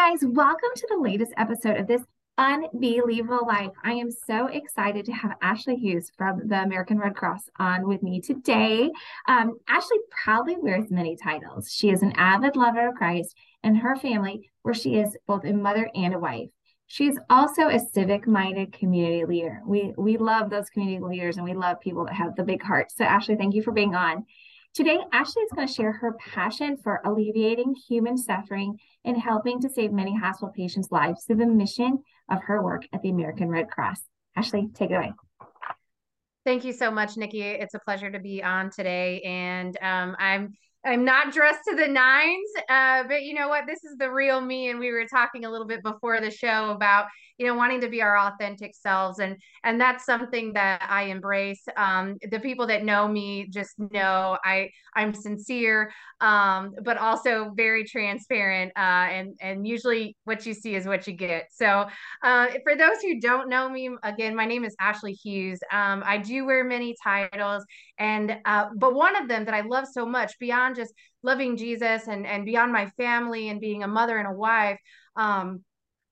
guys, welcome to the latest episode of this unbelievable life. I am so excited to have Ashley Hughes from the American Red Cross on with me today. Um, Ashley proudly wears many titles. She is an avid lover of Christ and her family, where she is both a mother and a wife. She's also a civic minded community leader. We, we love those community leaders and we love people that have the big heart. So, Ashley, thank you for being on. Today, Ashley is going to share her passion for alleviating human suffering and helping to save many hospital patients' lives through the mission of her work at the American Red Cross. Ashley, take it away. Thank you so much, Nikki. It's a pleasure to be on today. And um, I'm I'm not dressed to the nines, uh, but you know what? This is the real me. And we were talking a little bit before the show about you know wanting to be our authentic selves and and that's something that i embrace um, the people that know me just know i i'm sincere um, but also very transparent uh, and and usually what you see is what you get so uh, for those who don't know me again my name is ashley hughes um, i do wear many titles and uh, but one of them that i love so much beyond just loving jesus and and beyond my family and being a mother and a wife um,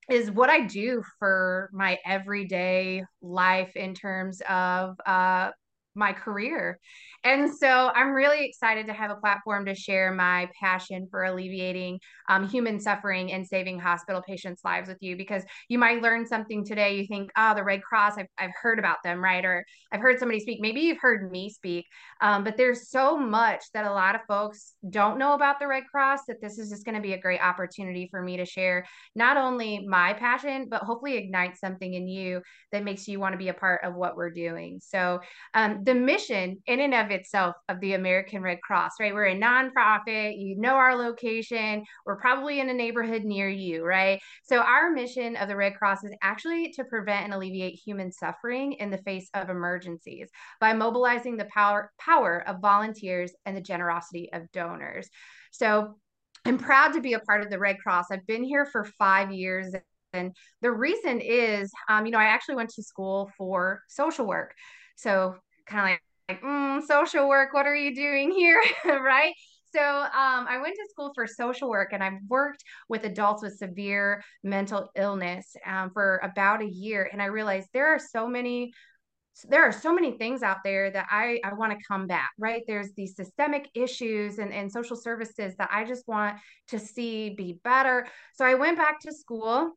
is what I do for my everyday life in terms of uh, my career. And so I'm really excited to have a platform to share my passion for alleviating um, human suffering and saving hospital patients' lives with you because you might learn something today. You think, oh, the Red Cross, I've, I've heard about them, right? Or I've heard somebody speak. Maybe you've heard me speak. Um, but there's so much that a lot of folks don't know about the Red Cross that this is just going to be a great opportunity for me to share not only my passion, but hopefully ignite something in you that makes you want to be a part of what we're doing. So um, the mission in and of itself of the American Red Cross, right? We're a nonprofit, you know our location, we're probably in a neighborhood near you, right? So our mission of the Red Cross is actually to prevent and alleviate human suffering in the face of emergencies by mobilizing the power power of volunteers and the generosity of donors. So I'm proud to be a part of the Red Cross. I've been here for 5 years and the reason is um, you know, I actually went to school for social work. So kind of like, mm, social work, what are you doing here? right? So um, I went to school for social work and I've worked with adults with severe mental illness um, for about a year. And I realized there are so many there are so many things out there that I, I want to combat, right? There's these systemic issues and, and social services that I just want to see be better. So I went back to school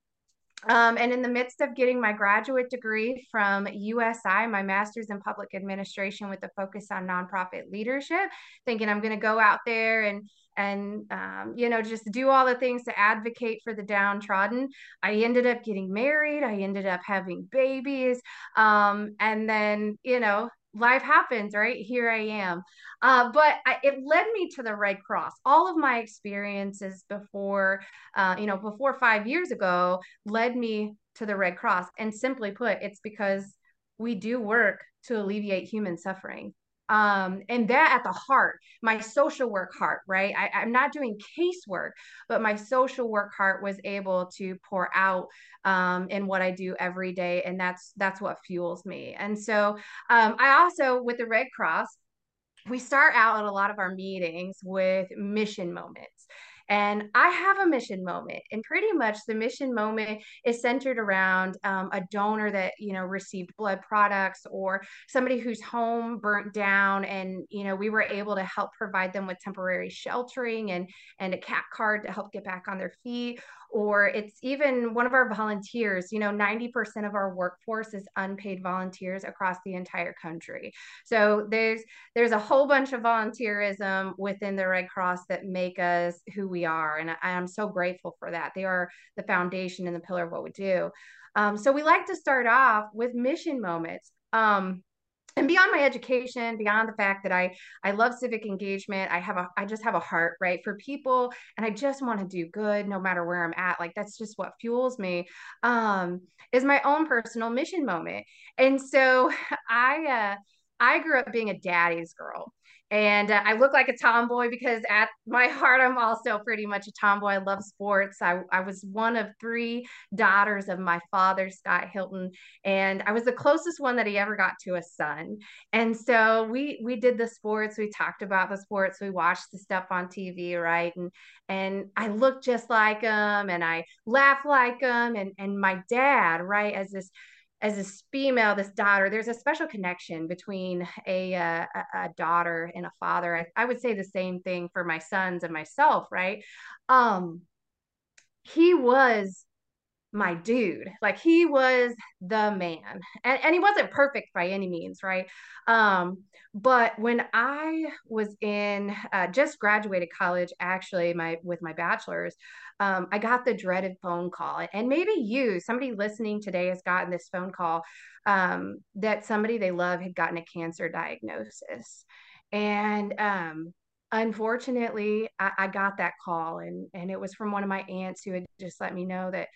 um, and in the midst of getting my graduate degree from USI, my master's in public administration with a focus on nonprofit leadership, thinking I'm going to go out there and and um, you know just do all the things to advocate for the downtrodden. I ended up getting married. I ended up having babies. Um, and then you know life happens, right? Here I am. Uh, but I, it led me to the Red Cross. All of my experiences before, uh, you know, before five years ago led me to the Red Cross. And simply put, it's because we do work to alleviate human suffering um, and that at the heart my social work heart right? I, i'm not doing casework but my social work heart was able to pour out um, in what i do every day and that's that's what fuels me. And so um, i also with the red cross we start out at a lot of our meetings with mission moments and I have a mission moment, and pretty much the mission moment is centered around um, a donor that you know received blood products or somebody whose home burnt down, and you know we were able to help provide them with temporary sheltering and and a cat card to help get back on their feet or it's even one of our volunteers. You know, 90% of our workforce is unpaid volunteers across the entire country. So there's there's a whole bunch of volunteerism within the Red Cross that make us who we are. And I, am so grateful for that. They are the foundation and the pillar of what we do. Um, so we like to start off with mission moments. Um, and beyond my education beyond the fact that i i love civic engagement i have a i just have a heart right for people and i just want to do good no matter where i'm at. Like that's just what fuels me um is my own personal mission moment. And so i uh i grew up being a daddy's girl and uh, I look like a tomboy because at my heart, I'm also pretty much a tomboy. I love sports. I, I was one of three daughters of my father, Scott Hilton, and I was the closest one that he ever got to a son. And so we we did the sports. We talked about the sports. We watched the stuff on TV, right? And and I looked just like him, and I laughed like him, and and my dad, right, as this as this female, this daughter, there's a special connection between a, uh, a daughter and a father. I, I, would say the same thing for my sons and myself, right? Um, he was my dude. Like he was the man. And, and he wasn't perfect by any means, right? Um, but when I was in uh, just graduated college, actually, my with my bachelor's, um, I got the dreaded phone call. And maybe you, somebody listening today, has gotten this phone call um, that somebody they love had gotten a cancer diagnosis. And um, unfortunately, I, I, got that call, and and it was from one of my aunts who had just let me know that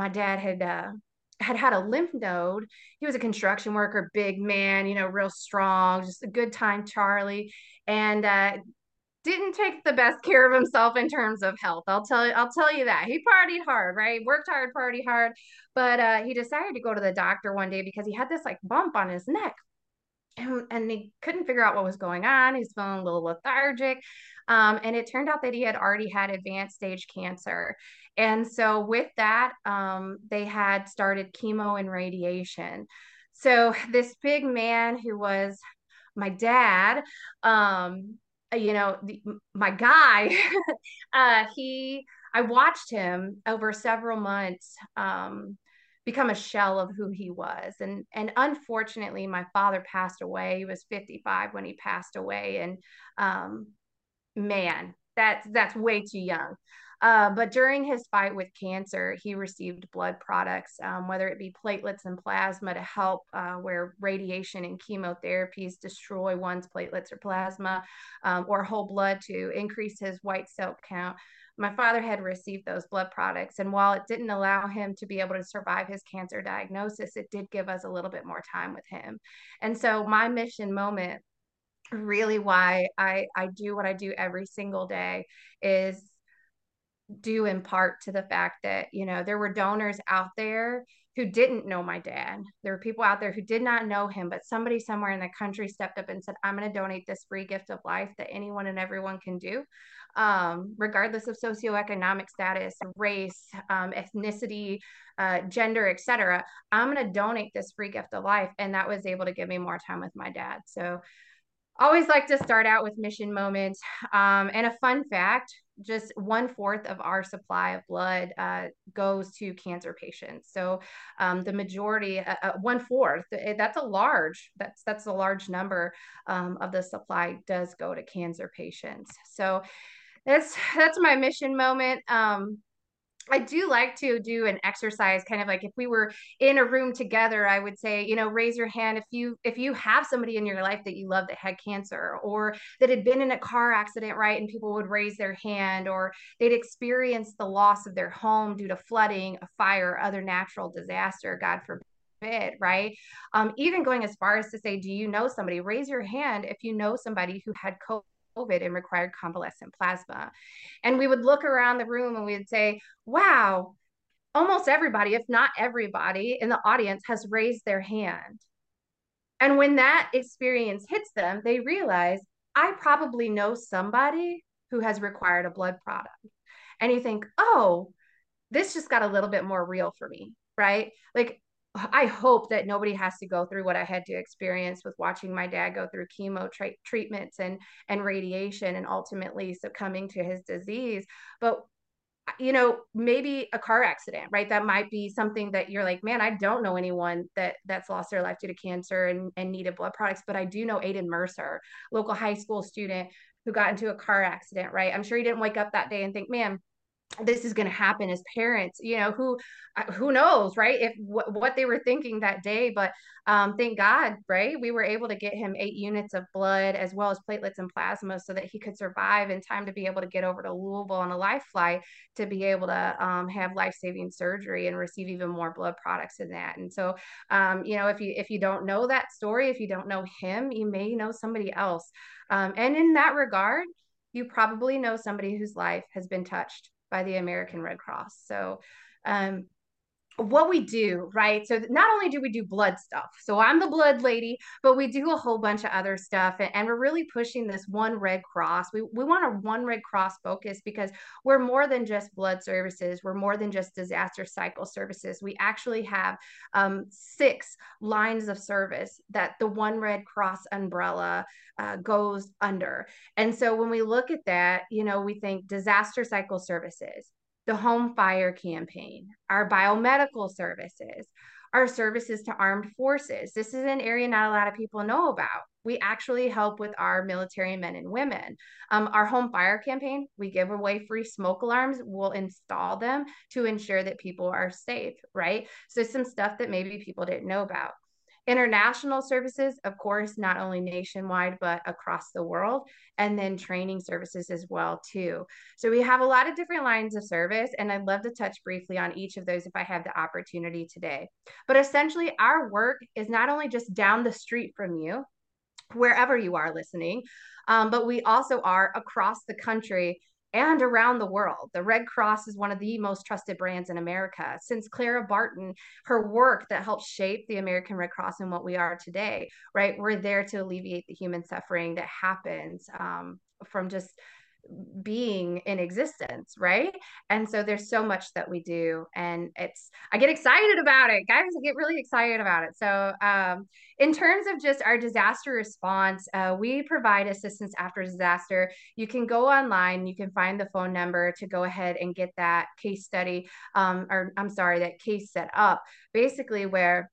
my dad had. Uh, had had a lymph node. He was a construction worker, big man, you know, real strong, just a good time, Charlie. And uh, didn't take the best care of himself in terms of health. I'll tell you, I'll tell you that. He partied hard, right? Worked hard, party hard. But uh, he decided to go to the doctor one day because he had this like bump on his neck. And, he couldn't figure out what was going on. He's feeling a little lethargic. Um, and it turned out that he had already had advanced stage cancer. And so, with that, um, they had started chemo and radiation. So, this big man who was my dad, um, you know, the, my guy, uh, he, I watched him over several months um, become a shell of who he was. And, and unfortunately, my father passed away. He was 55 when he passed away. And um, man, that's, that's way too young. Uh, but during his fight with cancer, he received blood products, um, whether it be platelets and plasma to help uh, where radiation and chemotherapies destroy one's platelets or plasma, um, or whole blood to increase his white cell count. My father had received those blood products, and while it didn't allow him to be able to survive his cancer diagnosis, it did give us a little bit more time with him. And so, my mission moment really why I, I do what I do every single day is due in part to the fact that you know there were donors out there who didn't know my dad there were people out there who did not know him but somebody somewhere in the country stepped up and said i'm going to donate this free gift of life that anyone and everyone can do um, regardless of socioeconomic status race um, ethnicity uh, gender etc i'm going to donate this free gift of life and that was able to give me more time with my dad so always like to start out with mission moments um, and a fun fact just one fourth of our supply of blood uh, goes to cancer patients. So um, the majority, uh, uh, one fourth, eh, that's a large, that's that's a large number um, of the supply does go to cancer patients. So that's that's my mission moment. Um, I do like to do an exercise kind of like if we were in a room together I would say you know raise your hand if you if you have somebody in your life that you love that had cancer or that had been in a car accident right and people would raise their hand or they'd experienced the loss of their home due to flooding a fire other natural disaster god forbid right um, even going as far as to say do you know somebody raise your hand if you know somebody who had COVID and required convalescent plasma. And we would look around the room and we would say, wow, almost everybody, if not everybody in the audience has raised their hand. And when that experience hits them, they realize, I probably know somebody who has required a blood product. And you think, oh, this just got a little bit more real for me, right? Like I hope that nobody has to go through what I had to experience with watching my dad go through chemo tra- treatments and and radiation and ultimately succumbing to his disease. But you know, maybe a car accident, right? That might be something that you're like, man, I don't know anyone that that's lost their life due to cancer and, and needed blood products, but I do know Aiden Mercer, local high school student who got into a car accident, right? I'm sure he didn't wake up that day and think, man, this is going to happen as parents you know who uh, who knows right if wh- what they were thinking that day but um thank god right we were able to get him eight units of blood as well as platelets and plasma so that he could survive in time to be able to get over to louisville on a life flight to be able to um, have life-saving surgery and receive even more blood products in that. And so um, you know if you if you don't know that story if you don't know him you may know somebody else. Um, and in that regard you probably know somebody whose life has been touched by the American Red Cross. So, um, what we do, right? So not only do we do blood stuff, so I'm the blood lady, but we do a whole bunch of other stuff, and, and, we're really pushing this one Red Cross. We we want a one Red Cross focus because we're more than just blood services. We're more than just disaster cycle services. We actually have um, six lines of service that the one Red Cross umbrella uh, goes under. And so when we look at that, you know, we think disaster cycle services the home fire campaign, our biomedical services, our services to armed forces. This is an area not a lot of people know about. We actually help with our military men and women. Um, our home fire campaign, we give away free smoke alarms. We'll install them to ensure that people are safe, right? So, some stuff that maybe people didn't know about. International services, of course, not only nationwide, but across the world, and then training services as well, too. So we have a lot of different lines of service, and I'd love to touch briefly on each of those if I have the opportunity today. But essentially, our work is not only just down the street from you, wherever you are listening, um, but we also are across the country and around the world. The Red Cross is one of the most trusted brands in America. Since Clara Barton, her work that helped shape the American Red Cross and what we are today, right? We're there to alleviate the human suffering that happens um, from just being in existence right? And so there's so much that we do and it's i get excited about it guys i get really excited about it. So um, in terms of just our disaster response uh, we provide assistance after disaster. You can go online you can find the phone number to go ahead and get that case study um, or i'm sorry that case set up basically where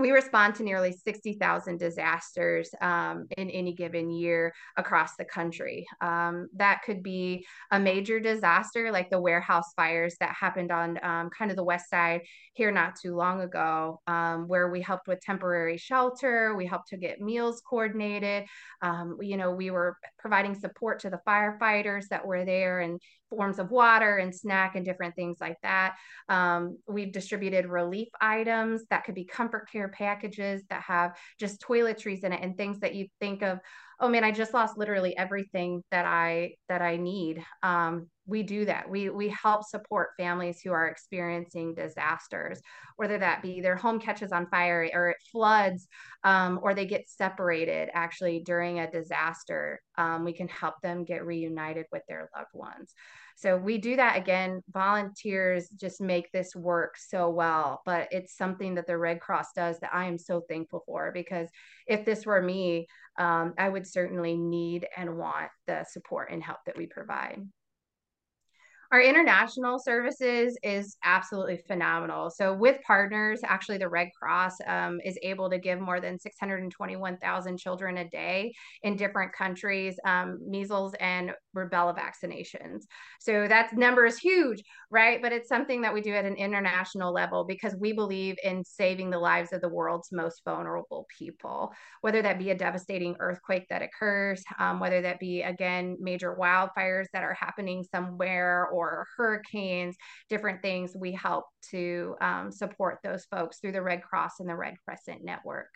we respond to nearly 60,000 disasters um, in any given year across the country. Um, that could be a major disaster like the warehouse fires that happened on um, kind of the west side here not too long ago, um, where we helped with temporary shelter, we helped to get meals coordinated. Um, you know, we were providing support to the firefighters that were there and forms of water and snack and different things like that. Um, we've distributed relief items that could be comfort care packages that have just toiletries in it and things that you think of oh man i just lost literally everything that i that i need um, we do that we we help support families who are experiencing disasters whether that be their home catches on fire or it floods um, or they get separated actually during a disaster um, we can help them get reunited with their loved ones so we do that again. Volunteers just make this work so well, but it's something that the Red Cross does that I am so thankful for because if this were me, um, I would certainly need and want the support and help that we provide. Our international services is absolutely phenomenal. So, with partners, actually, the Red Cross um, is able to give more than 621,000 children a day in different countries um, measles and rubella vaccinations. So, that number is huge, right? But it's something that we do at an international level because we believe in saving the lives of the world's most vulnerable people, whether that be a devastating earthquake that occurs, um, whether that be, again, major wildfires that are happening somewhere or hurricanes, different things, we help to um, support those folks through the Red Cross and the Red Crescent Network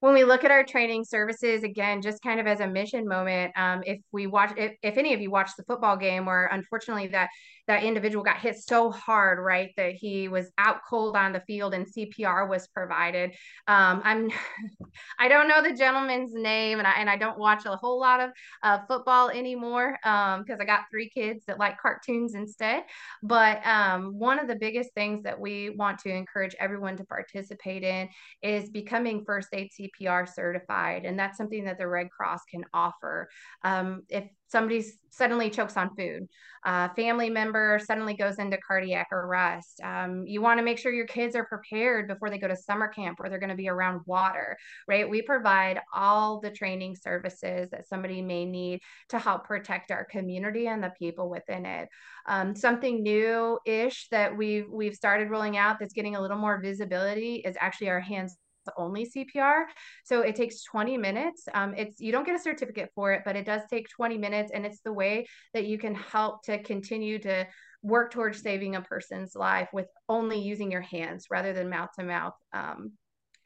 when we look at our training services again just kind of as a mission moment um, if we watch if, if any of you watched the football game where unfortunately that that individual got hit so hard, right, that he was out cold on the field and CPR was provided. Um, I'm, I don't know the gentleman's name, and I and I don't watch a whole lot of uh, football anymore because um, I got three kids that like cartoons instead. But um, one of the biggest things that we want to encourage everyone to participate in is becoming first aid CPR certified, and that's something that the Red Cross can offer. Um, if somebody suddenly chokes on food, a family member suddenly goes into cardiac arrest, um, you want to make sure your kids are prepared before they go to summer camp where they're going to be around water, right? We provide all the training services that somebody may need to help protect our community and the people within it. Um, something new ish that we've we've started rolling out that's getting a little more visibility is actually our hands only CPR. So it takes 20 minutes. Um, it's you don't get a certificate for it, but it does take 20 minutes, and it's the way that you can help to continue to work towards saving a person's life with only using your hands rather than mouth to mouth um,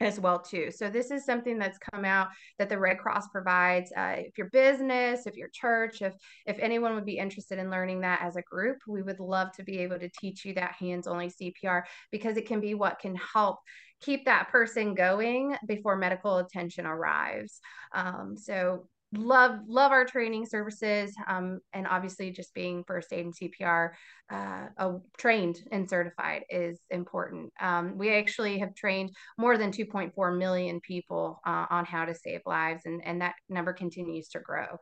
as well too. So this is something that's come out that the red cross provides uh, if your business if your church if if anyone would be interested in learning that as a group we would love to be able to teach you that hands only cpr because it can be what can help keep that person going before medical attention arrives. Um, so love love our training services um, and obviously just being first aid and cpr uh, trained and certified is important. Um, we actually have trained more than 2.4 million people uh, on how to save lives and, and that number continues to grow.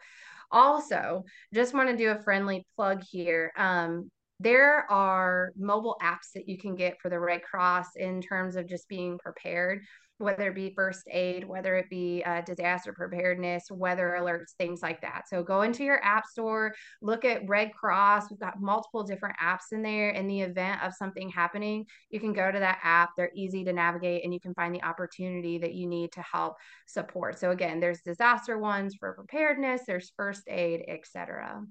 Also just want to do a friendly plug here um, there are mobile apps that you can get for the red cross in terms of just being prepared whether it be first aid, whether it be uh, disaster preparedness, weather alerts, things like that. So go into your app store, look at Red Cross. We've got multiple different apps in there. In the event of something happening, you can go to that app. They're easy to navigate and you can find the opportunity that you need to help support. So again, there's disaster ones for preparedness, there's first aid, etc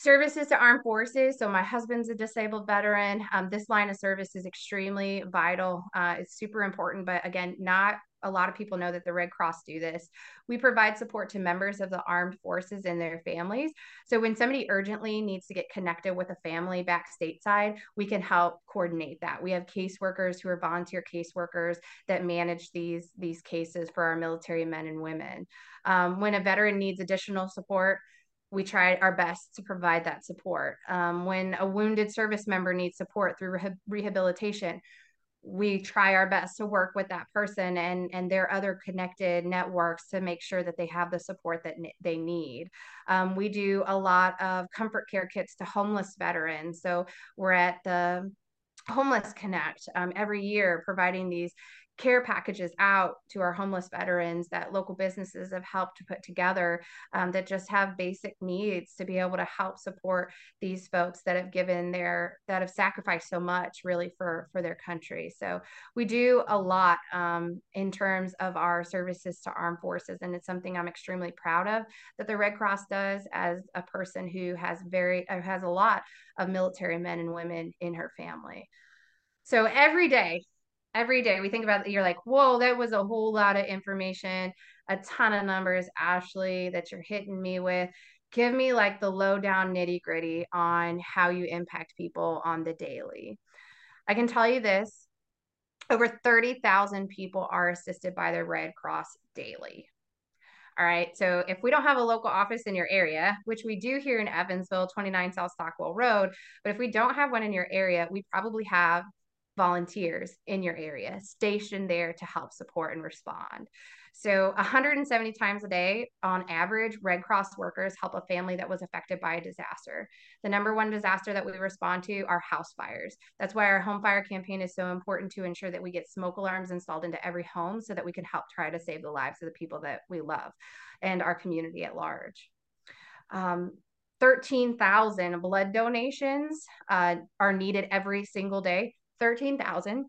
services to armed forces. So my husband's a disabled veteran. Um, this line of service is extremely vital. Uh, it's super important, but again, not a lot of people know that the Red Cross do this. We provide support to members of the armed forces and their families. So when somebody urgently needs to get connected with a family back stateside, we can help coordinate that. We have caseworkers who are volunteer caseworkers that manage these these cases for our military men and women. Um, when a veteran needs additional support, we try our best to provide that support. Um, when a wounded service member needs support through rehabilitation, we try our best to work with that person and and their other connected networks to make sure that they have the support that they need. Um, we do a lot of comfort care kits to homeless veterans. So we're at the Homeless Connect um, every year, providing these care packages out to our homeless veterans that local businesses have helped to put together um, that just have basic needs to be able to help support these folks that have given their that have sacrificed so much really for for their country. So we do a lot um, in terms of our services to armed forces and it's something i'm extremely proud of that the red cross does as a person who has very uh, has a lot of military men and women in her family. So every day every day we think about you're like, whoa, that was a whole lot of information, a ton of numbers, Ashley, that you're hitting me with. Give me like the lowdown nitty gritty on how you impact people on the daily. I can tell you this over 30,000 people are assisted by the Red Cross daily. All right. So if we don't have a local office in your area, which we do here in Evansville, 29 South Stockwell Road, but if we don't have one in your area, we probably have volunteers in your area stationed there to help support and respond. So 170 times a day on average, Red Cross workers help a family that was affected by a disaster. The number one disaster that we respond to are house fires. That's why our home fire campaign is so important to ensure that we get smoke alarms installed into every home so that we can help try to save the lives of the people that we love and our community at large. Um, 13,000 blood donations uh, are needed every single day 13,000.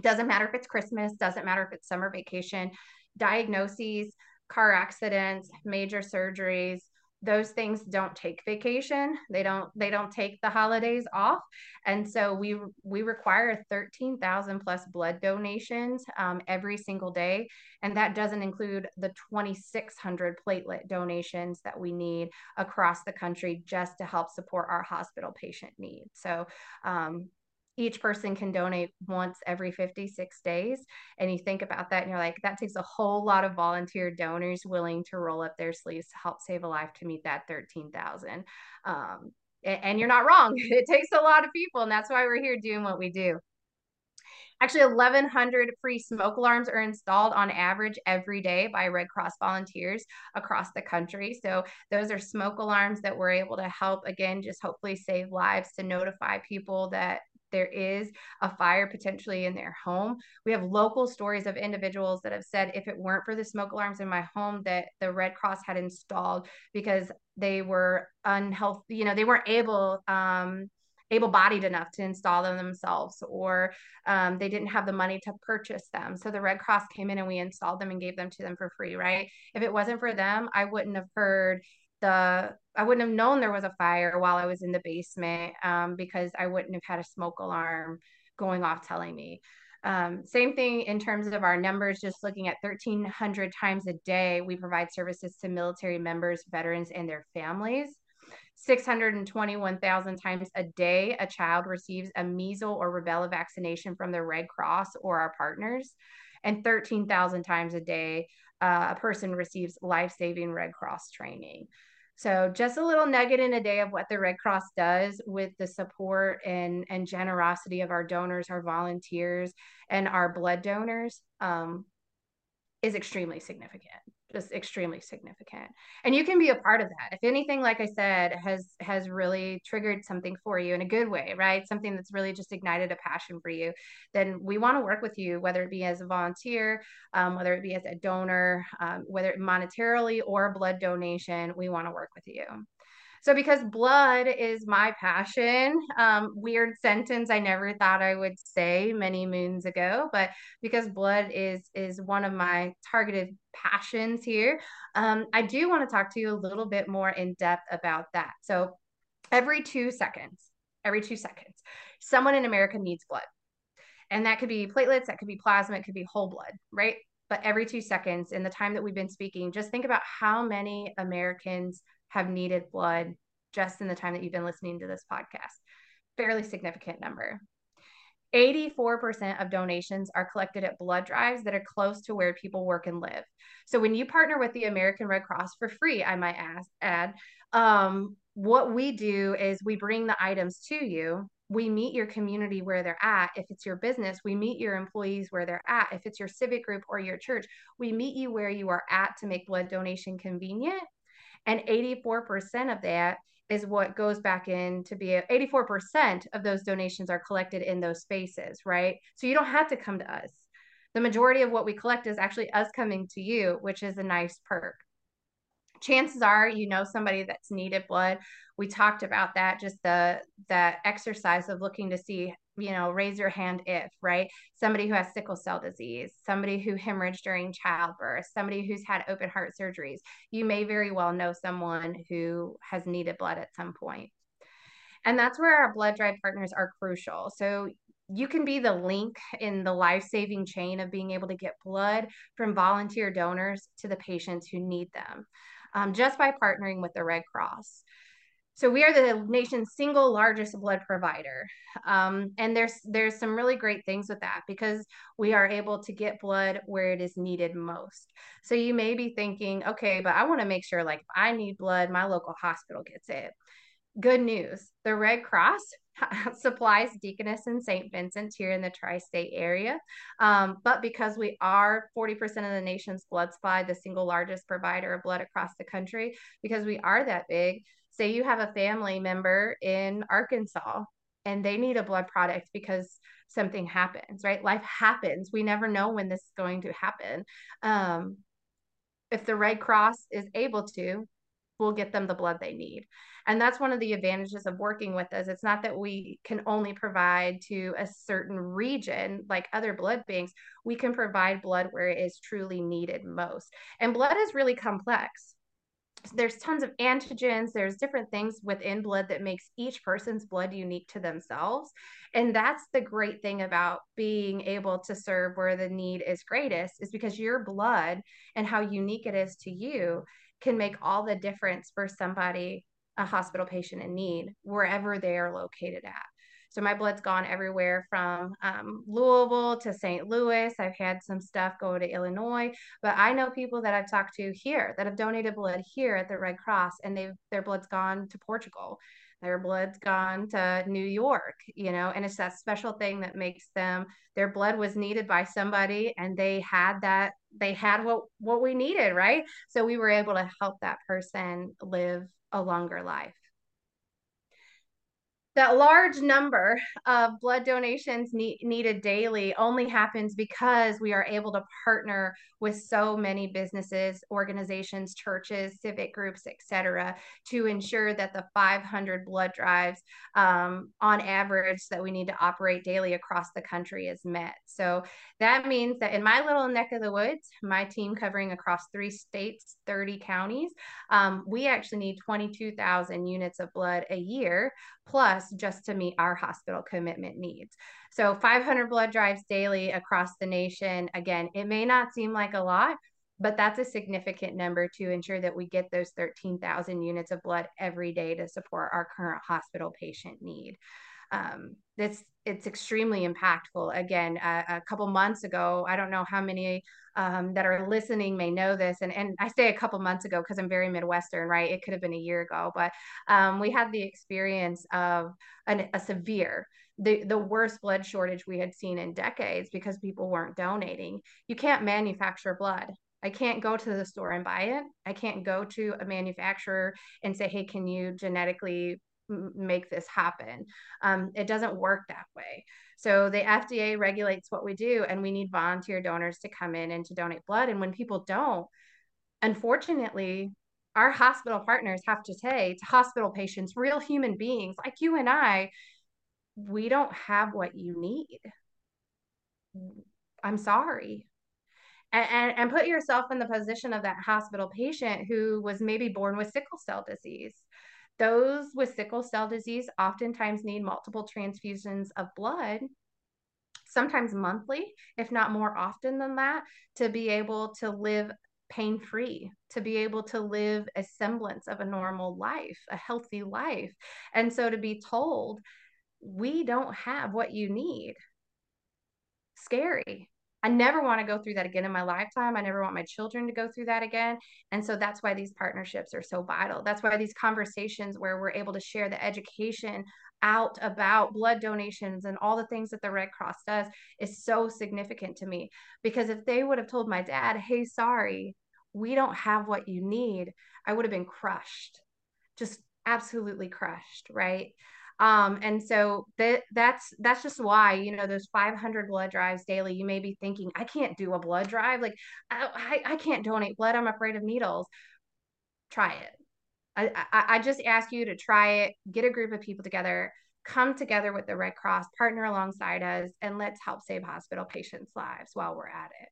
Doesn't matter if it's Christmas, doesn't matter if it's summer vacation, diagnoses, car accidents, major surgeries, those things don't take vacation. They don't they don't take the holidays off. And so we we require 13,000 plus blood donations um, every single day. And that doesn't include the 2600 platelet donations that we need across the country just to help support our hospital patient needs. So um, each person can donate once every 56 days. And you think about that and you're like, that takes a whole lot of volunteer donors willing to roll up their sleeves to help save a life to meet that 13,000. Um, and, and you're not wrong. It takes a lot of people. And that's why we're here doing what we do. Actually, 1,100 free smoke alarms are installed on average every day by Red Cross volunteers across the country. So, those are smoke alarms that we're able to help, again, just hopefully save lives to notify people that there is a fire potentially in their home. We have local stories of individuals that have said if it weren't for the smoke alarms in my home that the Red Cross had installed because they were unhealthy, you know, they weren't able um able-bodied enough to install them themselves or um, they didn't have the money to purchase them so the red cross came in and we installed them and gave them to them for free right if it wasn't for them i wouldn't have heard the I wouldn't have known there was a fire while I was in the basement um, because I wouldn't have had a smoke alarm going off telling me. Um, same thing in terms of our numbers, just looking at 1,300 times a day, we provide services to military members, veterans, and their families. 621,000 times a day, a child receives a measles or rubella vaccination from the Red Cross or our partners. And 13,000 times a day, uh, a person receives life saving Red Cross training. So just a little nugget in a day of what the Red Cross does with the support and, and generosity of our donors, our volunteers, and our blood donors um, is extremely significant just extremely significant. And you can be a part of that. If anything like i said has has really triggered something for you in a good way right? Something that's really just ignited a passion for you then we want to work with you whether it be as a volunteer um, whether it be as a donor um, whether it monetarily or blood donation we want to work with you so, because blood is my passion, um, weird sentence I never thought I would say many moons ago, but because blood is is one of my targeted passions here, um, I do want to talk to you a little bit more in depth about that. So, every two seconds, every two seconds, someone in America needs blood. And that could be platelets, that could be plasma, it could be whole blood, right? But every two seconds, in the time that we've been speaking, just think about how many Americans have needed blood just in the time that you've been listening to this podcast. Fairly significant number. 84% of donations are collected at blood drives that are close to where people work and live. So when you partner with the American Red Cross for free, I might ask, add, um, what we do is we bring the items to you. We meet your community where they're at. If it's your business, we meet your employees where they're at. If it's your civic group or your church, we meet you where you are at to make blood donation convenient and 84% of that is what goes back in to be 84% of those donations are collected in those spaces, right? So you don't have to come to us. The majority of what we collect is actually us coming to you, which is a nice perk. Chances are you know somebody that's needed blood. We talked about that, just the that exercise of looking to see you know, raise your hand if, right? Somebody who has sickle cell disease, somebody who hemorrhaged during childbirth, somebody who's had open heart surgeries. You may very well know someone who has needed blood at some point. And that's where our blood drive partners are crucial. So you can be the link in the life saving chain of being able to get blood from volunteer donors to the patients who need them um, just by partnering with the Red Cross. So we are the nation's single largest blood provider, um, and there's there's some really great things with that because we are able to get blood where it is needed most. So you may be thinking, okay, but I want to make sure like if I need blood, my local hospital gets it. Good news: the Red Cross supplies Deaconess and St. Vincent here in the tri-state area, um, but because we are 40% of the nation's blood supply, the single largest provider of blood across the country, because we are that big say you have a family member in Arkansas and they need a blood product because something happens, right? Life happens. We never know when this is going to happen. Um, if the Red Cross is able to, we'll get them the blood they need. And that's one of the advantages of working with us. It's not that we can only provide to a certain region like other blood banks. We can provide blood where it is truly needed most. And blood is really complex there's tons of antigens there's different things within blood that makes each person's blood unique to themselves. And that's the great thing about being able to serve where the need is greatest is because your blood and how unique it is to you can make all the difference for somebody a hospital patient in need wherever they are located at so my blood's gone everywhere from um, Louisville to St. Louis. I've had some stuff go to Illinois, but I know people that I've talked to here that have donated blood here at the Red Cross, and they've their blood's gone to Portugal. their blood's gone to New York, you know, and it's that special thing that makes them their blood was needed by somebody and they had that they had what what we needed, right? So we were able to help that person live a longer life that large number of blood donations need, needed daily only happens because we are able to partner with so many businesses organizations churches civic groups etc to ensure that the 500 blood drives um, on average that we need to operate daily across the country is met. So that means that in my little neck of the woods my team covering across three states 30 counties um, we actually need 22000 units of blood a year plus just to meet our hospital commitment needs. So 500 blood drives daily across the nation. Again, it may not seem like a lot, but that's a significant number to ensure that we get those 13,000 units of blood every day to support our current hospital patient need. Um, it's it's extremely impactful. Again, a, a couple months ago, I don't know how many um, that are listening may know this, and and I say a couple months ago because I'm very Midwestern, right? It could have been a year ago, but um, we had the experience of an, a severe the the worst blood shortage we had seen in decades because people weren't donating. You can't manufacture blood. I can't go to the store and buy it. I can't go to a manufacturer and say, "Hey, can you genetically make this happen. Um, it doesn't work that way. So the FDA regulates what we do, and we need volunteer donors to come in and to donate blood. And when people don't, unfortunately, our hospital partners have to say to hospital patients, real human beings like you and I, we don't have what you need. I'm sorry. And, and, and put yourself in the position of that hospital patient who was maybe born with sickle cell disease those with sickle cell disease oftentimes need multiple transfusions of blood, sometimes monthly, if not more often than that, to be able to live pain free, to be able to live a semblance of a normal life, a healthy life. And so to be told, we don't have what you need, scary. I never want to go through that again in my lifetime. I never want my children to go through that again. And so that's why these partnerships are so vital. That's why these conversations where we're able to share the education out about blood donations and all the things that the Red Cross does is so significant to me. Because if they would have told my dad, hey, sorry, we don't have what you need, I would have been crushed, just absolutely crushed, right? Um, and so that that's that's just why you know those 500 blood drives daily. You may be thinking, I can't do a blood drive. Like I, I, I can't donate blood. I'm afraid of needles. Try it. I, I, I just ask you to try it. Get a group of people together. Come together with the Red Cross, partner alongside us, and let's help save hospital patients' lives while we're at it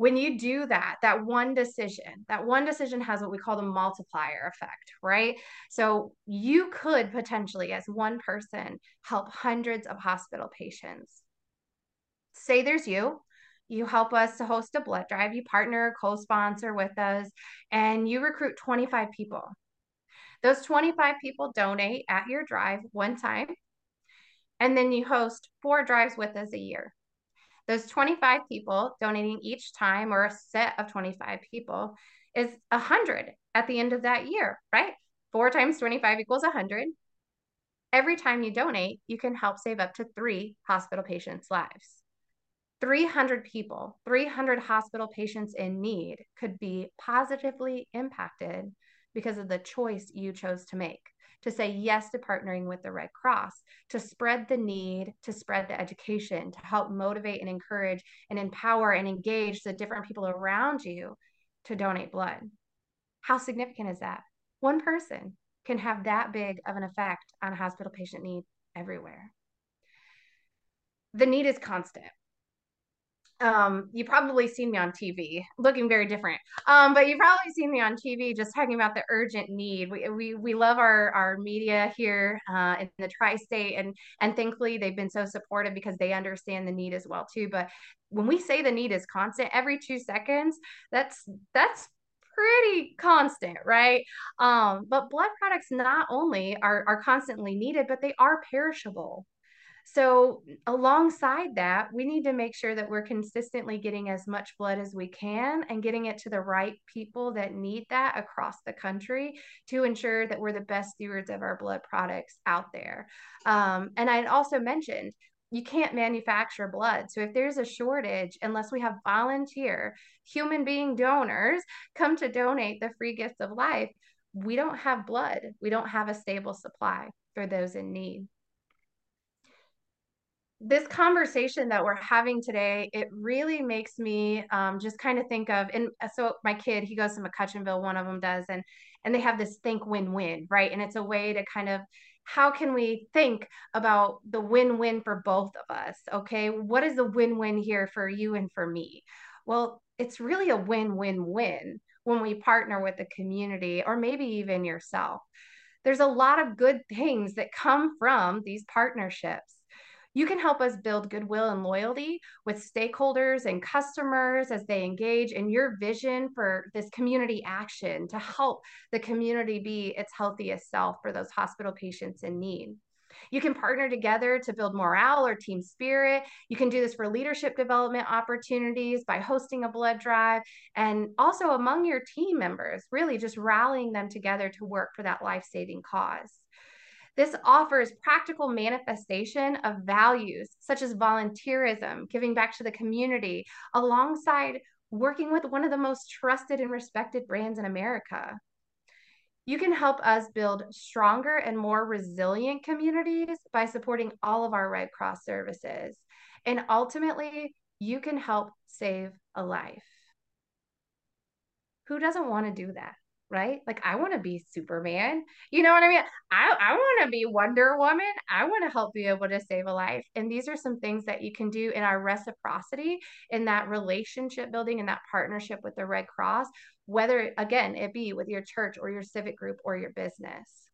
when you do that, that one decision, that one decision has what we call the multiplier effect, right? So you could potentially, as one person, help hundreds of hospital patients. Say there's you, you help us to host a blood drive, you partner, co sponsor with us, and you recruit 25 people. Those 25 people donate at your drive one time, and then you host four drives with us a year. Those 25 people donating each time or a set of 25 people is 100 at the end of that year, right? Four times 25 equals 100. Every time you donate, you can help save up to three hospital patients' lives. 300 people, 300 hospital patients in need could be positively impacted because of the choice you chose to make to say yes to partnering with the Red Cross, to spread the need, to spread the education, to help motivate and encourage and empower and engage the different people around you to donate blood. How significant is that? One person can have that big of an effect on hospital patient need everywhere. The need is constant um, you probably seen me on TV looking very different. Um, but you've probably seen me on TV just talking about the urgent need. We we, we love our, our media here uh, in the tri-state and and thankfully they've been so supportive because they understand the need as well too. But when we say the need is constant every two seconds, that's that's pretty constant, right? Um, but blood products not only are, are constantly needed, but they are perishable. So, alongside that, we need to make sure that we're consistently getting as much blood as we can and getting it to the right people that need that across the country to ensure that we're the best stewards of our blood products out there. Um, and I also mentioned you can't manufacture blood. So if there's a shortage, unless we have volunteer human being donors come to donate the free gift of life, we don't have blood. We don't have a stable supply for those in need this conversation that we're having today, it really makes me um, just kind of think of, and uh, so my kid, he goes to McCutchanville, one of them does, and and they have this think win-win, right? And it's a way to kind of how can we think about the win-win for both of us? Okay, what is the win-win here for you and for me? Well, it's really a win-win-win when we partner with the community or maybe even yourself. There's a lot of good things that come from these partnerships you can help us build goodwill and loyalty with stakeholders and customers as they engage in your vision for this community action to help the community be its healthiest self for those hospital patients in need. You can partner together to build morale or team spirit. You can do this for leadership development opportunities by hosting a blood drive and also among your team members, really just rallying them together to work for that life saving cause. This offers practical manifestation of values such as volunteerism, giving back to the community, alongside working with one of the most trusted and respected brands in America. You can help us build stronger and more resilient communities by supporting all of our Red Cross services. And ultimately, you can help save a life. Who doesn't want to do that? Right? Like I want to be Superman. You know what I mean? I, I want to be Wonder Woman. I want to help be able to save a life. And these are some things that you can do in our reciprocity, in that relationship building, in that partnership with the Red Cross, whether again it be with your church or your civic group or your business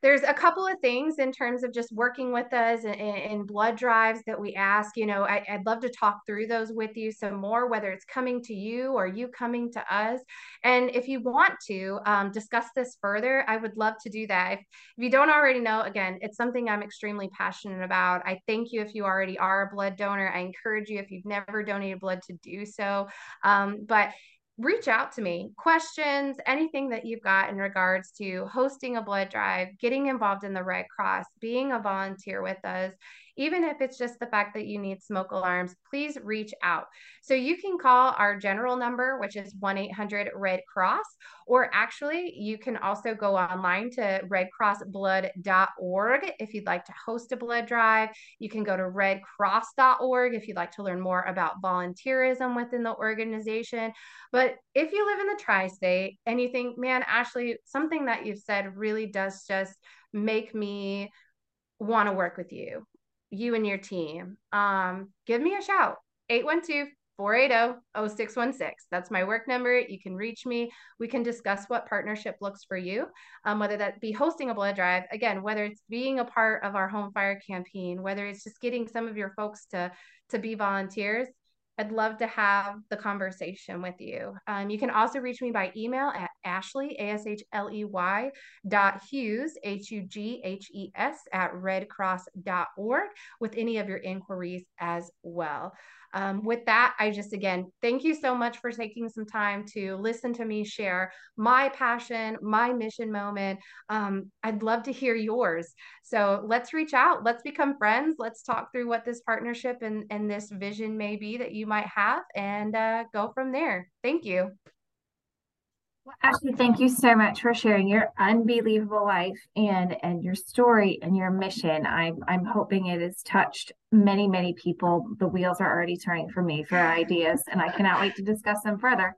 there's a couple of things in terms of just working with us in, in blood drives that we ask. You know, I, would love to talk through those with you some more, whether it's coming to you or you coming to us. And if you want to um, discuss this further, I would love to do that. If, if you don't already know, again, it's something I'm extremely passionate about. I thank you if you already are a blood donor. I encourage you if you've never donated blood to do so. Um, but reach out to me. Questions, anything that you've got in regards to hosting a blood drive, getting involved in the Red Cross, being a volunteer with us, even if it's just the fact that you need smoke alarms, please reach out. So you can call our general number, which is 1 800 Red Cross, or actually, you can also go online to redcrossblood.org if you'd like to host a blood drive. You can go to redcross.org if you'd like to learn more about volunteerism within the organization. But if you live in the tri state and you think, man, Ashley, something that you've said really does just make me want to work with you you and your team, um, give me a shout 812 480 0616. That's my work number. You can reach me. We can discuss what partnership looks for you, um, whether that be hosting a blood drive, again, whether it's being a part of our home fire campaign, whether it's just getting some of your folks to, to be volunteers. I'd love to have the conversation with you. Um, you can also reach me by email at Ashley, A S H L E Y dot Hughes, H U G H E S, at redcross.org with any of your inquiries as well. Um, with that, I just again thank you so much for taking some time to listen to me share my passion, my mission moment. Um, I'd love to hear yours. So let's reach out, let's become friends, let's talk through what this partnership and, and this vision may be that you might have and uh, go from there. Thank you. Ashley, thank you so much for sharing your unbelievable life and and your story and your mission. I'm I'm hoping it has touched many many people. The wheels are already turning for me for ideas, and I cannot wait to discuss them further.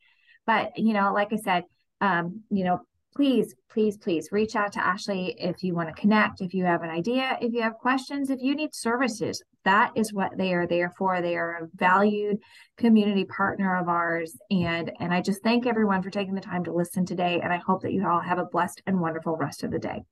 But you know, like I said, um, you know, please, please, please reach out to Ashley if you want to connect, if you have an idea, if you have questions, if you need services. That is what they are there for. They are a valued community partner of ours. And, and I just thank everyone for taking the time to listen today. And I hope that you all have a blessed and wonderful rest of the day.